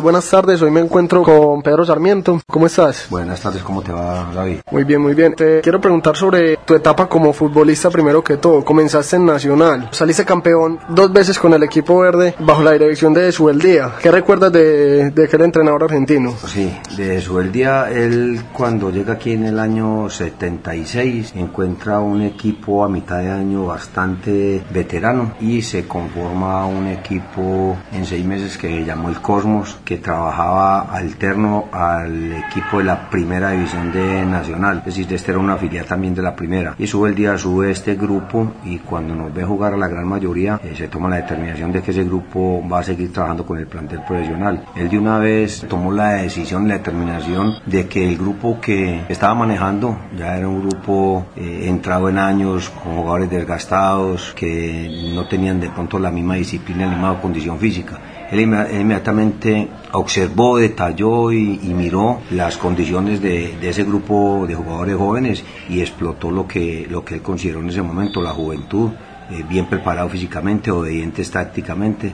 muy buenas tardes. Hoy me encuentro con Pedro Sarmiento. ¿Cómo estás? Buenas tardes, ¿cómo te va, David? Muy bien, muy bien. Te quiero preguntar sobre tu etapa como futbolista primero que todo. Comenzaste en Nacional, saliste campeón dos veces con el equipo verde bajo la dirección de Subeldía. ¿Qué recuerdas de, de aquel entrenador argentino? Sí, de Subeldía, él cuando llega aquí en el año 76 encuentra un equipo a mitad de año bastante veterano y se conforma un equipo en seis meses que llamó el Cosmos, que trabajaba alterno al equipo de la primera división de Nacional, es decir, este era una filial también de la primera. Y sube el día, sube este grupo y cuando nos ve jugar a la gran mayoría, eh, se toma la determinación de que ese grupo va a seguir trabajando con el plantel profesional. Él de una vez tomó la decisión, la determinación de que el grupo que estaba manejando ya era un grupo eh, entrado en años, con jugadores desgastados, que no tenían de pronto la misma disciplina, la misma condición física. Él inmediatamente observó, detalló y, miró las condiciones de, ese grupo de jugadores jóvenes y explotó lo que, lo que él consideró en ese momento, la juventud, eh, bien preparado físicamente, obedientes tácticamente.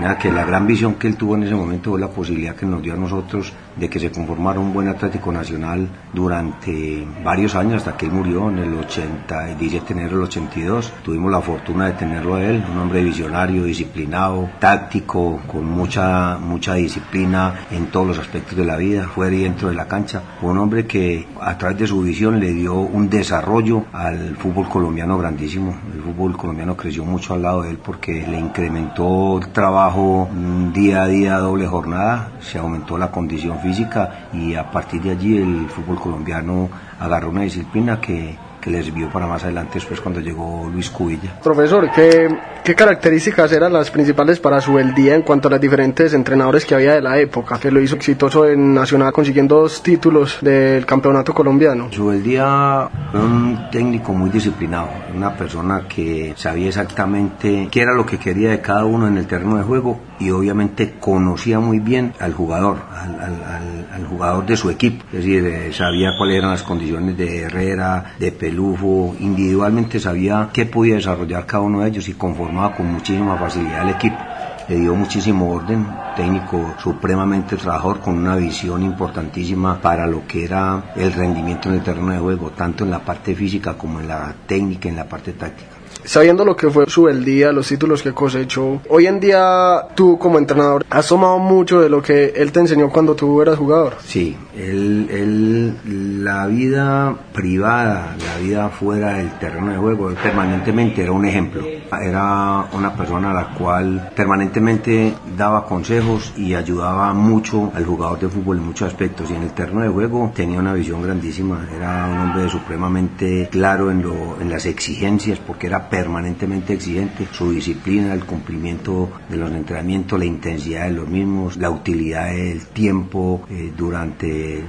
Nada, que la gran visión que él tuvo en ese momento fue la posibilidad que nos dio a nosotros de que se conformara un buen Atlético Nacional durante varios años hasta que él murió en el 80, 17 de enero del 82. Tuvimos la fortuna de tenerlo a él, un hombre visionario, disciplinado, táctico, con mucha, mucha disciplina en todos los aspectos de la vida, fuera y dentro de la cancha. un hombre que a través de su visión le dio un desarrollo al fútbol colombiano grandísimo. El fútbol colombiano creció mucho al lado de él porque le incrementó el trabajo día a día, doble jornada, se aumentó la condición física y a partir de allí el fútbol colombiano agarró una disciplina que, que le sirvió para más adelante después cuando llegó Luis Cubilla. Profesor, ¿qué, qué características eran las principales para su el día en cuanto a los diferentes entrenadores que había de la época, que lo hizo exitoso en Nacional consiguiendo dos títulos del campeonato colombiano? Su el día fue un técnico muy disciplinado, una persona que sabía exactamente qué era lo que quería de cada uno en el terreno de juego y obviamente conocía muy bien al jugador, al, al, al, jugador de su equipo, es decir, eh, sabía cuáles eran las condiciones de Herrera, de Pelufo, individualmente sabía qué podía desarrollar cada uno de ellos y conformaba con muchísima facilidad al equipo. Le dio muchísimo orden, técnico supremamente trabajador con una visión importantísima para lo que era el rendimiento en el terreno de juego, tanto en la parte física como en la técnica, en la parte táctica sabiendo lo que fue su día, los títulos que cosechó, hoy en día tú como entrenador has tomado mucho de lo que él te enseñó cuando tú eras jugador. Sí, él la vida privada, la vida fuera del terreno de juego, permanentemente era un ejemplo. Era una persona a la cual permanentemente daba consejos y ayudaba mucho al jugador de fútbol en muchos aspectos. Y en el terreno de juego tenía una visión grandísima. Era un hombre supremamente claro en, lo, en las exigencias porque era permanentemente exigente, su disciplina, el cumplimiento de los entrenamientos, la intensidad de los mismos, la utilidad del tiempo eh, durante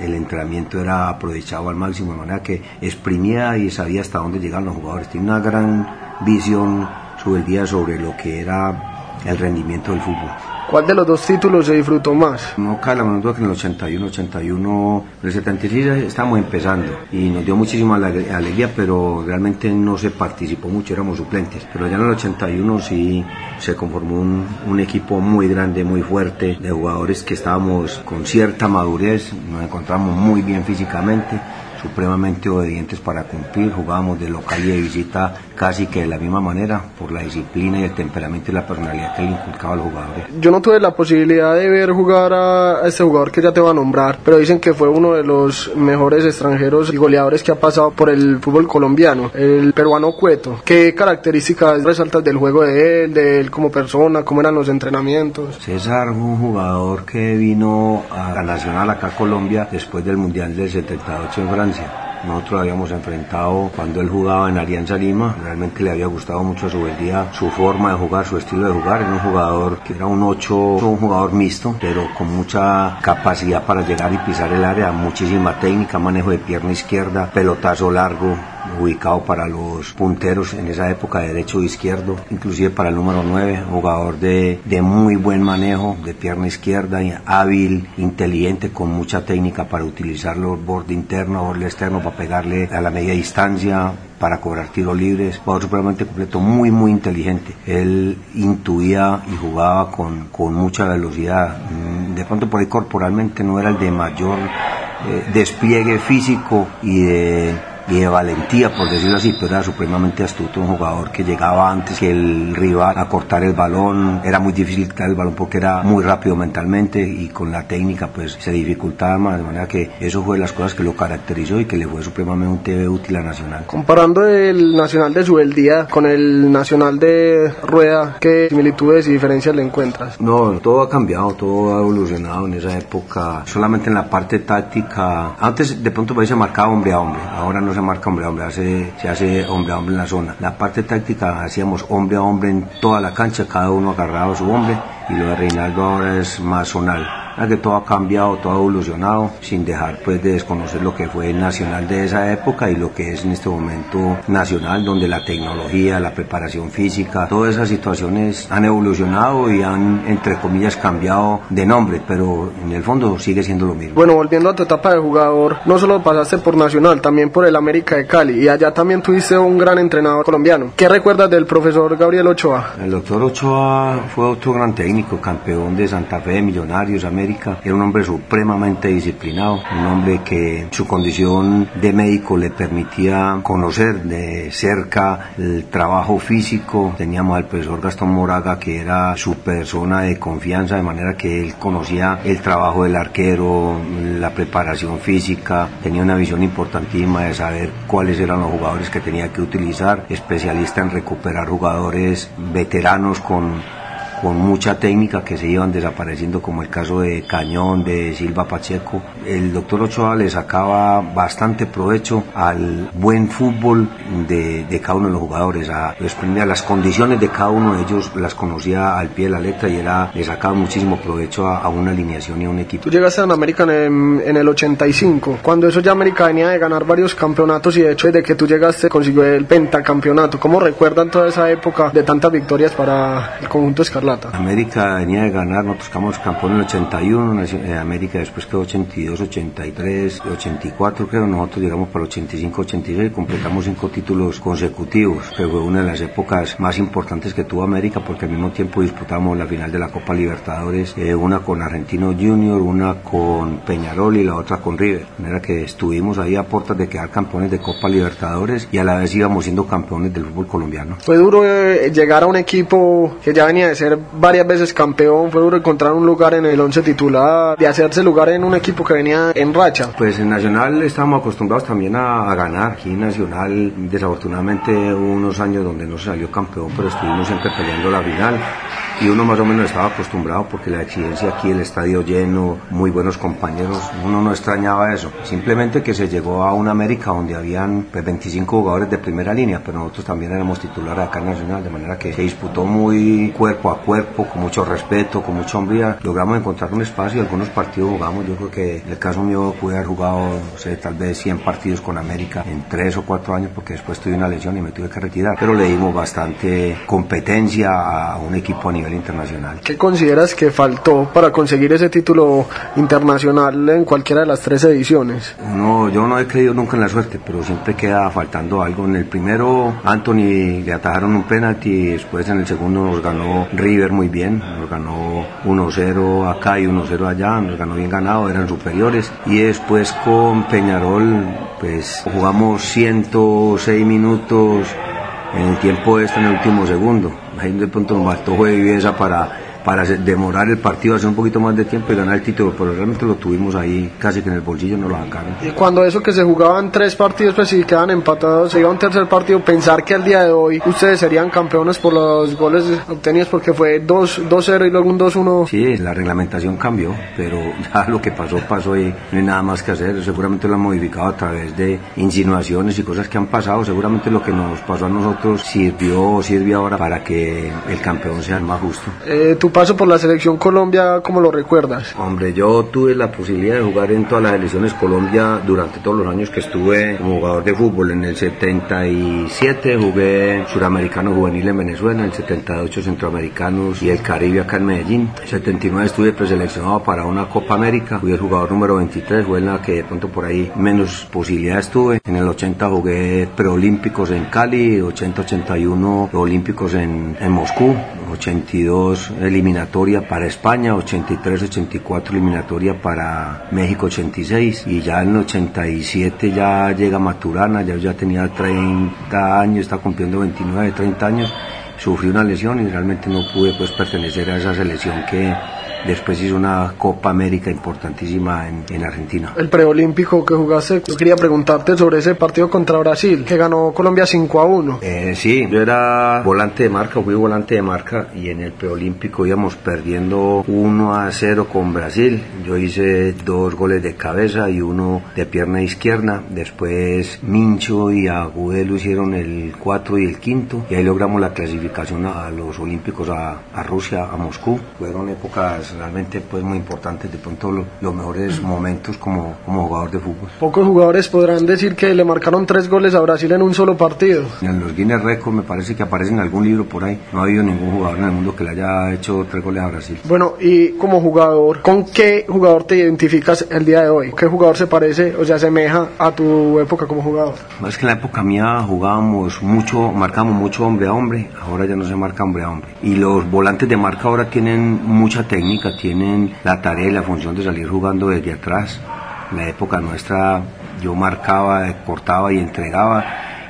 el entrenamiento era aprovechado al máximo, de manera que exprimía y sabía hasta dónde llegaban los jugadores. Tiene una gran visión sobre el día sobre lo que era el rendimiento del fútbol. ¿Cuál de los dos títulos se disfrutó más? No cae la menor que en el 81, 81, en el 76 estamos empezando y nos dio muchísima alegría, pero realmente no se participó mucho, éramos suplentes. Pero ya en el 81 sí se conformó un, un equipo muy grande, muy fuerte, de jugadores que estábamos con cierta madurez, nos encontramos muy bien físicamente supremamente obedientes para cumplir, jugábamos de local y de visita casi que de la misma manera por la disciplina y el temperamento y la personalidad que le inculcaba al jugador. Yo no tuve la posibilidad de ver jugar a este jugador que ya te va a nombrar, pero dicen que fue uno de los mejores extranjeros y goleadores que ha pasado por el fútbol colombiano, el peruano Cueto. ¿Qué características resaltas del juego de él, de él como persona, cómo eran los entrenamientos? César, un jugador que vino a la Nacional acá a Colombia después del Mundial del 78 en Francia nosotros habíamos enfrentado cuando él jugaba en Alianza Lima. Realmente le había gustado mucho a su día, su forma de jugar, su estilo de jugar. Era un jugador que era un 8, un jugador mixto, pero con mucha capacidad para llegar y pisar el área, muchísima técnica, manejo de pierna izquierda, pelotazo largo, ubicado para los punteros en esa época de derecho e izquierdo, inclusive para el número 9, jugador de, de muy buen manejo de pierna izquierda, hábil, inteligente, con mucha técnica para utilizar los borde interno, borde externo, para pegarle a la media distancia, para cobrar tiros libres, jugador supremamente completo, muy muy inteligente. Él intuía y jugaba con, con mucha velocidad, de pronto por ahí corporalmente no era el de mayor eh, despliegue físico y de y de valentía, por decirlo así, pero era supremamente astuto, un jugador que llegaba antes que el rival a cortar el balón, era muy difícil quitar el balón porque era muy rápido mentalmente y con la técnica pues se dificultaba más, de manera que eso fue de las cosas que lo caracterizó y que le fue supremamente útil a Nacional. Comparando el Nacional de Subeldía con el Nacional de Rueda, ¿qué similitudes y diferencias le encuentras? No, todo ha cambiado, todo ha evolucionado en esa época, solamente en la parte táctica, antes de pronto se marcaba hombre a hombre, ahora no se marca hombre a hombre, se hace hombre a hombre en la zona. La parte táctica hacíamos hombre a hombre en toda la cancha, cada uno agarrado a su hombre y lo de Reinaldo ahora es más zonal que todo ha cambiado, todo ha evolucionado, sin dejar pues de desconocer lo que fue el nacional de esa época y lo que es en este momento nacional, donde la tecnología, la preparación física, todas esas situaciones han evolucionado y han, entre comillas, cambiado de nombre, pero en el fondo sigue siendo lo mismo. Bueno, volviendo a tu etapa de jugador, no solo pasaste por Nacional, también por el América de Cali y allá también tuviste un gran entrenador colombiano. ¿Qué recuerdas del profesor Gabriel Ochoa? El doctor Ochoa fue otro gran técnico, campeón de Santa Fe, Millonarios, América era un hombre supremamente disciplinado, un hombre que su condición de médico le permitía conocer de cerca el trabajo físico. Teníamos al profesor Gastón Moraga que era su persona de confianza, de manera que él conocía el trabajo del arquero, la preparación física, tenía una visión importantísima de saber cuáles eran los jugadores que tenía que utilizar, especialista en recuperar jugadores veteranos con con mucha técnica que se iban desapareciendo, como el caso de Cañón, de Silva Pacheco. El doctor Ochoa le sacaba bastante provecho al buen fútbol de, de cada uno de los jugadores, a, a las condiciones de cada uno de ellos las conocía al pie de la letra y era, le sacaba muchísimo provecho a, una alineación y a un equipo. Tú llegaste a América en, en, el 85, cuando eso ya América venía de ganar varios campeonatos y de hecho desde que tú llegaste consiguió el pentacampeonato. ¿Cómo recuerdan toda esa época de tantas victorias para el conjunto escarlata? América venía de ganar, nosotros quedamos campeón en el 81, eh, América después quedó 82, 83, 84 creo, nosotros llegamos para el 85, 86, completamos cinco títulos consecutivos, que fue una de las épocas más importantes que tuvo América porque al mismo tiempo disputamos la final de la Copa Libertadores, eh, una con Argentino Junior, una con Peñarol y la otra con River, de manera que estuvimos ahí a puertas de quedar campeones de Copa Libertadores y a la vez íbamos siendo campeones del fútbol colombiano. Fue duro eh, llegar a un equipo que ya venía de ser varias veces campeón, fue duro encontrar un lugar en el once titular, de hacerse lugar en un equipo que venía en racha. Pues en Nacional estábamos acostumbrados también a, ganar. Aquí en Nacional, desafortunadamente, hubo unos años donde no se salió campeón, pero estuvimos siempre peleando la final y uno más o menos estaba acostumbrado porque la exigencia aquí, el estadio lleno, muy buenos compañeros, uno no extrañaba eso. Simplemente que se llegó a una América donde habían 25 pues, jugadores de primera línea, pero nosotros también éramos titulares acá en Nacional, de manera que se disputó muy cuerpo a cuerpo, con mucho respeto, con mucha hombría. Logramos encontrar un espacio, algunos partidos jugamos, yo creo que en el caso mío pude haber jugado, no sé, tal vez 100 partidos con América en 3 o 4 años porque después tuve una lesión y me tuve que retirar, pero le dimos bastante competencia a un equipo a nivel internacional. ¿Qué consideras que faltó para conseguir ese título internacional en cualquiera de las tres ediciones? No, yo no he creído nunca en la suerte, pero siempre queda faltando algo. En el primero, Anthony le atajaron un penalti y después en el segundo nos ganó River muy bien, nos ganó 1-0 acá y 1-0 allá, nos ganó bien ganado, eran superiores. Y después con Peñarol, pues jugamos 106 minutos en el tiempo este en el último segundo. Ahí de pronto nos faltó viveza para para demorar el partido, hacer un poquito más de tiempo y ganar el título, pero realmente lo tuvimos ahí casi que en el bolsillo, no lo sacaron. Y cuando eso que se jugaban tres partidos, pues si quedan empatados, se iba un tercer partido, pensar que al día de hoy ustedes serían campeones por los goles obtenidos porque fue 2-0 y luego un 2-1. Sí, la reglamentación cambió, pero ya lo que pasó, pasó y no hay nada más que hacer, seguramente lo han modificado a través de insinuaciones y cosas que han pasado, seguramente lo que nos pasó a nosotros sirvió o sirve ahora para que el campeón sea el más justo. Eh, paso por la selección Colombia, ¿cómo lo recuerdas? Hombre, yo tuve la posibilidad de jugar en todas las selecciones Colombia durante todos los años que estuve como jugador de fútbol. En el 77 jugué suramericano juvenil en Venezuela, en el 78 centroamericanos y el Caribe acá en Medellín. En el 79 estuve preseleccionado para una Copa América, fui el jugador número 23, fue en la que de pronto por ahí menos posibilidades tuve. En el 80 jugué preolímpicos en Cali, 80-81 olímpicos en, en Moscú, 82 eliminatoria para España, 83-84 eliminatoria para México 86 y ya en el 87 ya llega Maturana, ya, ya tenía 30 años, está cumpliendo 29, 30 años, sufrí una lesión y realmente no pude pues pertenecer a esa selección que Después hizo una Copa América importantísima en, en, Argentina. El preolímpico que jugaste, yo quería preguntarte sobre ese partido contra Brasil, que ganó Colombia 5 a 1. Eh, sí, yo era volante de marca, fui volante de marca y en el preolímpico íbamos perdiendo 1 a 0 con Brasil. Yo hice dos goles de cabeza y uno de pierna izquierda. Después Mincho y Agudelo hicieron el 4 y el quinto y ahí logramos la clasificación a, los Olímpicos a, a Rusia, a Moscú. Fueron épocas realmente pues muy importante de pronto los mejores momentos como, como jugador de fútbol. Pocos jugadores podrán decir que le marcaron tres goles a Brasil en un solo partido. En los Guinness Records me parece que aparece en algún libro por ahí. No ha habido ningún jugador en el mundo que le haya hecho tres goles a Brasil. Bueno, y como jugador, ¿con qué jugador te identificas el día de hoy? ¿Qué jugador se parece o se asemeja a tu época como jugador? Es que en la época mía jugábamos mucho, marcamos mucho hombre a hombre, ahora ya no se marca hombre a hombre. Y los volantes de marca ahora tienen mucha técnica tienen la tarea y la función de salir jugando desde atrás. En la época nuestra yo marcaba, cortaba y entregaba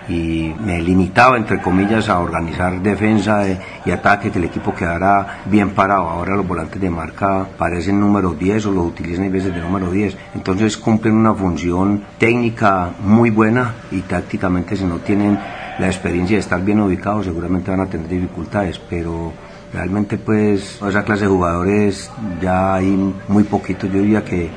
y me limitaba, entre comillas, a organizar defensa y ataque, que el equipo quedara bien parado. Ahora los volantes de marca parecen número 10 o los utilizan a veces de número 10. Entonces cumplen una función técnica muy buena y tácticamente si no tienen la experiencia de estar bien ubicados seguramente van a tener dificultades, pero Realmente pues esa clase de jugadores ya hay muy poquito, yo diría que,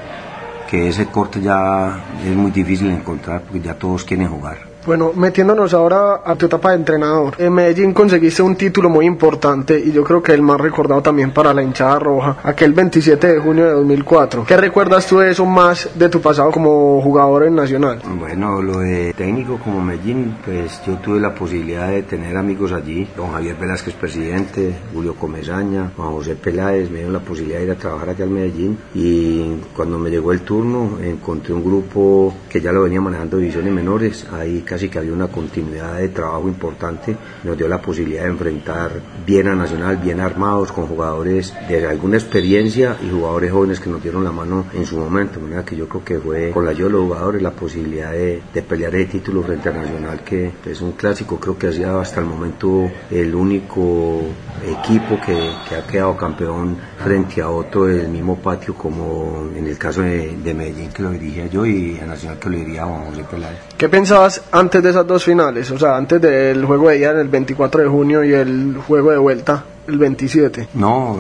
que ese corte ya es muy difícil encontrar porque ya todos quieren jugar. Bueno, metiéndonos ahora a tu etapa de entrenador. En Medellín conseguiste un título muy importante y yo creo que el más recordado también para la hinchada roja, aquel 27 de junio de 2004. ¿Qué recuerdas tú de eso más de tu pasado como jugador en Nacional? Bueno, lo de técnico como Medellín, pues yo tuve la posibilidad de tener amigos allí. Don Javier Velázquez, presidente, Julio Comezaña, Juan José Peláez, me dieron la posibilidad de ir a trabajar aquí al Medellín y cuando me llegó el turno encontré un grupo que ya lo venía manejando divisiones menores, ahí Así que había una continuidad de trabajo importante, nos dio la posibilidad de enfrentar bien a Nacional, bien armados, con jugadores de alguna experiencia y jugadores jóvenes que nos dieron la mano en su momento, de manera que yo creo que fue con la ayuda de los jugadores la posibilidad de, pelear el título frente a Nacional, que es un clásico, creo que ha sido hasta el momento el único equipo que, ha quedado campeón frente a otro del mismo patio, como en el caso de, Medellín que lo dirigía yo y a Nacional que lo diría Juan José Peláez. ¿Qué pensabas antes de esas dos finales? O sea, antes del juego de ida el 24 de junio y el juego de vuelta el 27. No,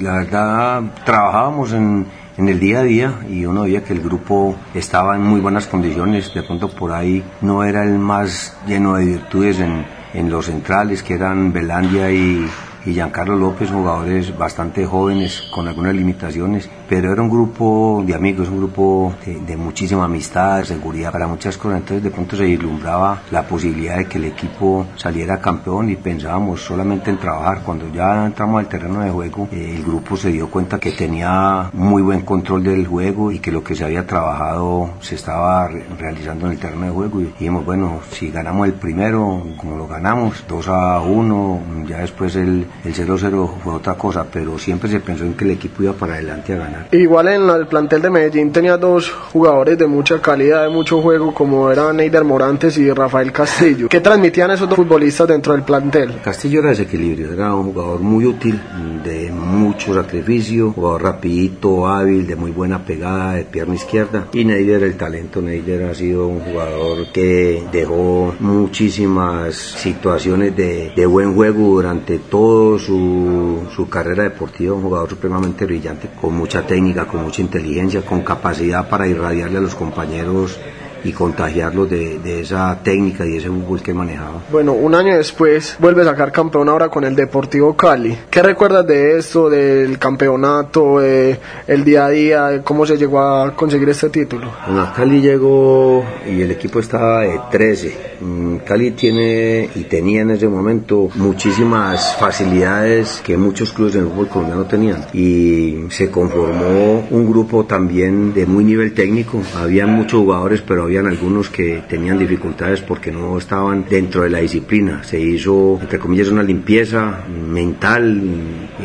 la verdad trabajábamos en, en el día a día y uno veía que el grupo estaba en muy buenas condiciones, de pronto por ahí no era el más lleno de virtudes en, en los centrales que eran Belandia y, y Giancarlo López, jugadores bastante jóvenes con algunas limitaciones, pero era un grupo de amigos, un grupo de, muchísima amistad, seguridad para muchas cosas, entonces de pronto se vislumbraba la posibilidad de que el equipo saliera campeón y pensábamos solamente en trabajar. Cuando ya entramos al terreno de juego, eh, el grupo se dio cuenta que tenía muy buen control del juego y que lo que se había trabajado se estaba realizando en el terreno de juego y dijimos, bueno, si ganamos el primero, como lo ganamos, 2 a 1, ya después el, el 0-0 fue otra cosa, pero siempre se pensó en que el equipo iba para adelante a ganar. Igual en el plantel de Medellín tenía dos jugadores de mucha calidad, de mucho juego, como eran Neider Morantes y Rafael Castillo. ¿Qué transmitían esos dos futbolistas dentro del plantel? Castillo era desequilibrio, era un jugador muy útil, de mucho sacrificio, jugador rapidito, hábil, de muy buena pegada, de pierna izquierda. Y Neider el talento, Neider ha sido un jugador que dejó muchísimas situaciones de, de buen juego durante todo su, su carrera deportiva, un jugador supremamente brillante, con mucha técnica, con mucha inteligencia, con capacidad para irradiarle a los compañeros y contagiarlos de, de, esa técnica y ese fútbol que manejaba. Bueno, un año después vuelve a sacar campeón ahora con el Deportivo Cali. ¿Qué recuerdas de esto, del campeonato, el día a día, cómo se llegó a conseguir este título? Bueno, Cali llegó y el equipo estaba de 13. Mm, Cali tiene y tenía en ese momento muchísimas facilidades que muchos clubes en el fútbol colombiano tenían y se conformó un grupo también de muy nivel técnico. Había muchos jugadores, pero habían algunos que tenían dificultades porque no estaban dentro de la disciplina. Se hizo, entre comillas, una limpieza mental,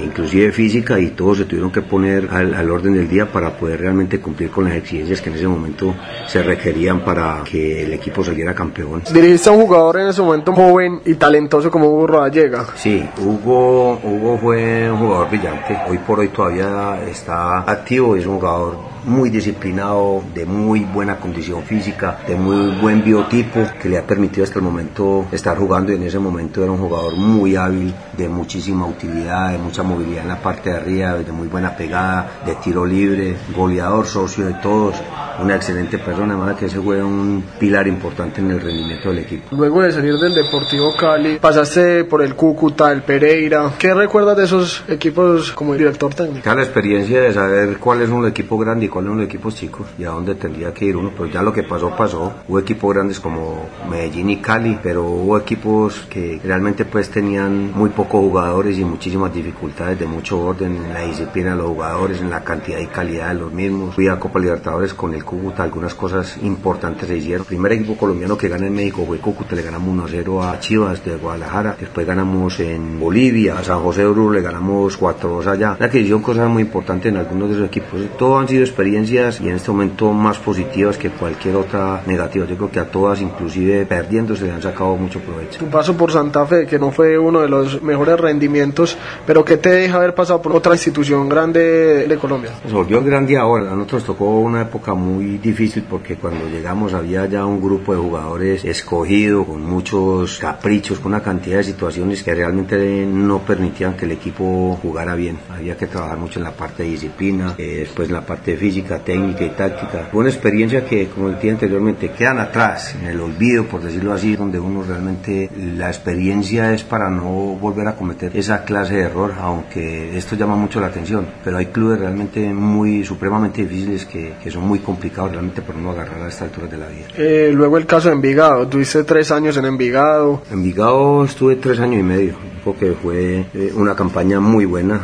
inclusive física, y todos se tuvieron que poner al, al orden del día para poder realmente cumplir con las exigencias que en ese momento se requerían para que el equipo saliera campeón. Dirigiste a un jugador en ese momento joven y talentoso como Hugo Rodallega. Sí, Hugo, Hugo fue un jugador brillante. Hoy por hoy todavía está activo, es un jugador muy disciplinado, de muy buena condición física, de muy buen biotipo, que le ha permitido hasta el momento estar jugando y en ese momento era un jugador muy hábil, de muchísima utilidad, de mucha movilidad en la parte de arriba, de muy buena pegada, de tiro libre, goleador, socio de todos, una excelente persona, además que ese fue un pilar importante en el rendimiento del equipo. Luego de salir del Deportivo Cali, pasaste por el Cúcuta, el Pereira. ¿Qué recuerdas de esos equipos como director técnico? La experiencia de saber cuál es un equipo grande cuáles son los equipos chicos y a dónde tendría que ir uno, pero ya lo que pasó, pasó. Hubo equipos grandes como Medellín y Cali, pero hubo equipos que realmente pues tenían muy pocos jugadores y muchísimas dificultades de mucho orden en la disciplina de los jugadores, en la cantidad y calidad de los mismos. Fui a Copa Libertadores con el Cúcuta, algunas cosas importantes se hicieron. primer equipo colombiano que gana en México fue Cúcuta, le ganamos 1-0 a Chivas de Guadalajara, después ganamos en Bolivia, a San José de Oro le ganamos 4-2 allá. La que hicieron cosas muy importantes en algunos de esos equipos. Todo han sido experiencias y en este momento más positivas que cualquier otra negativa. Yo creo que a todas, inclusive perdiendo, se le han sacado mucho provecho. Tu paso por Santa Fe, que no fue uno de los mejores rendimientos, pero que te deja haber pasado por otra institución grande de Colombia. Se volvió grande ahora. A nosotros tocó una época muy difícil porque cuando llegamos había ya un grupo de jugadores escogido, con muchos caprichos, con una cantidad de situaciones que realmente no permitían que el equipo jugara bien. Había que trabajar mucho en la parte de disciplina, eh, después en la parte física técnica y táctica. Fue una experiencia que, como decía anteriormente, quedan atrás, en el olvido, por decirlo así, donde uno realmente la experiencia es para no volver a cometer esa clase de error, aunque esto llama mucho la atención. Pero hay clubes realmente muy, supremamente difíciles que, que son muy complicados realmente por no agarrar a esta altura de la vida. Eh, luego el caso de Envigado, tuviste tres años en Envigado. Envigado estuve tres años y medio, porque fue eh, una campaña muy buena.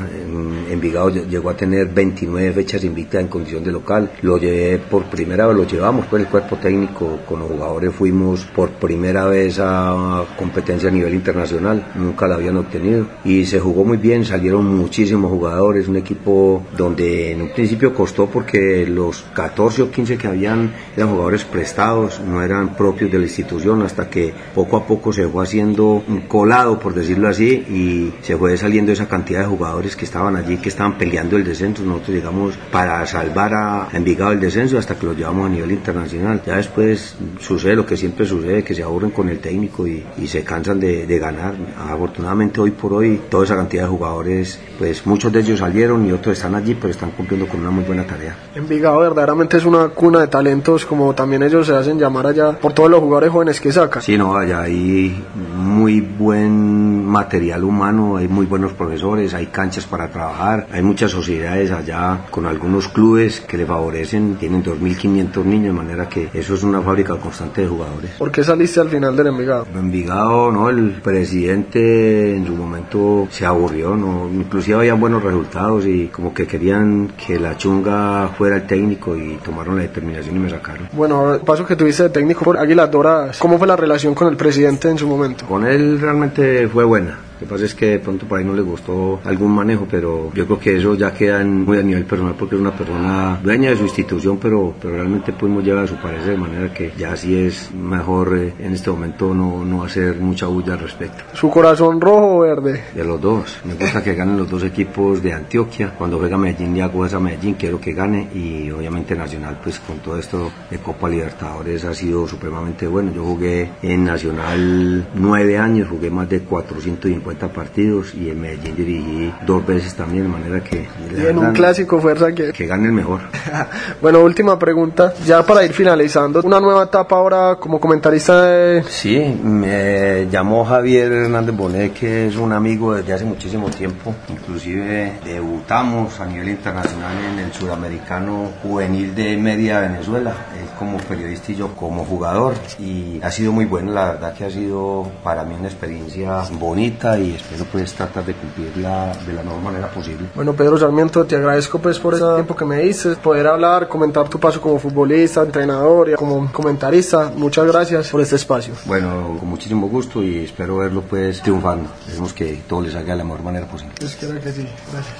Envigado llegó a tener 29 fechas invictas en condición de local. Lo llevé por primera vez, lo llevamos por el cuerpo técnico, con los jugadores fuimos por primera vez a competencia a nivel internacional, nunca la habían obtenido. Y se jugó muy bien, salieron muchísimos jugadores, un equipo donde en un principio costó porque los 14 o 15 que habían eran jugadores prestados, no eran propios de la institución, hasta que poco a poco se fue haciendo un colado, por decirlo así, y se fue saliendo esa cantidad de jugadores que estaban allí, que estaban peleando el descenso, nosotros llegamos para salvar a Envigado el descenso hasta que lo llevamos a nivel internacional. Ya después sucede lo que siempre sucede, que se aburren con el técnico y, y se cansan de, de, ganar. Afortunadamente hoy por hoy toda esa cantidad de jugadores, pues muchos de ellos salieron y otros están allí, pero están cumpliendo con una muy buena tarea. Envigado verdaderamente es una cuna de talentos, como también ellos se hacen llamar allá por todos los jugadores jóvenes que sacan. Sí, no, allá hay muy buen material humano, hay muy buenos profesores, hay canchas para trabajar, hay muchas sociedades allá con algunos clubes que le favorecen, tienen 2.500 niños, de manera que eso es una fábrica constante de jugadores. ¿Por qué saliste al final del Envigado? Envigado, no, el presidente en su momento se aburrió, no, inclusive habían buenos resultados y como que querían que la chunga fuera el técnico y tomaron la determinación y me sacaron. Bueno, paso que tuviste de técnico por Águilas Doradas, ¿cómo fue la relación con el presidente en su momento? Con él realmente fue buena. Lo que pasa es que de pronto por ahí no le gustó algún manejo, pero yo creo que eso ya queda en, muy a nivel personal porque es una persona dueña de su institución, pero, pero realmente pudimos llevar a su parecer de manera que ya sí es mejor eh, en este momento no, no hacer mucha bulla al respecto. ¿Su corazón rojo o verde? De los dos. Me gusta que ganen los dos equipos de Antioquia. Cuando juega Medellín y hago a Medellín, quiero que gane y obviamente Nacional, pues con todo esto de Copa Libertadores ha sido supremamente bueno. Yo jugué en Nacional nueve años, jugué más de 450 partidos y en Medellín dirigí dos veces también, de manera que... Y en un clásico fuerza que... Que gane el mejor. bueno, última pregunta, ya para ir finalizando, una nueva etapa ahora como comentarista de... Sí, me llamó Javier Hernández Bonet, que es un amigo desde hace muchísimo tiempo, inclusive debutamos a nivel internacional en el suramericano juvenil de Media Venezuela, él como periodista y yo como jugador, y ha sido muy bueno, la verdad que ha sido para mí una experiencia bonita y y espero pues tratar de cumplirla de la mejor manera posible. Bueno, Pedro Sarmiento, te agradezco pues por ese tiempo que me diste, poder hablar, comentar tu paso como futbolista, entrenador y como comentarista. Muchas gracias por este espacio. Bueno, con muchísimo gusto y espero verlo pues triunfando. Esperemos que todo les salga de la mejor manera posible. Espero que sí. Gracias.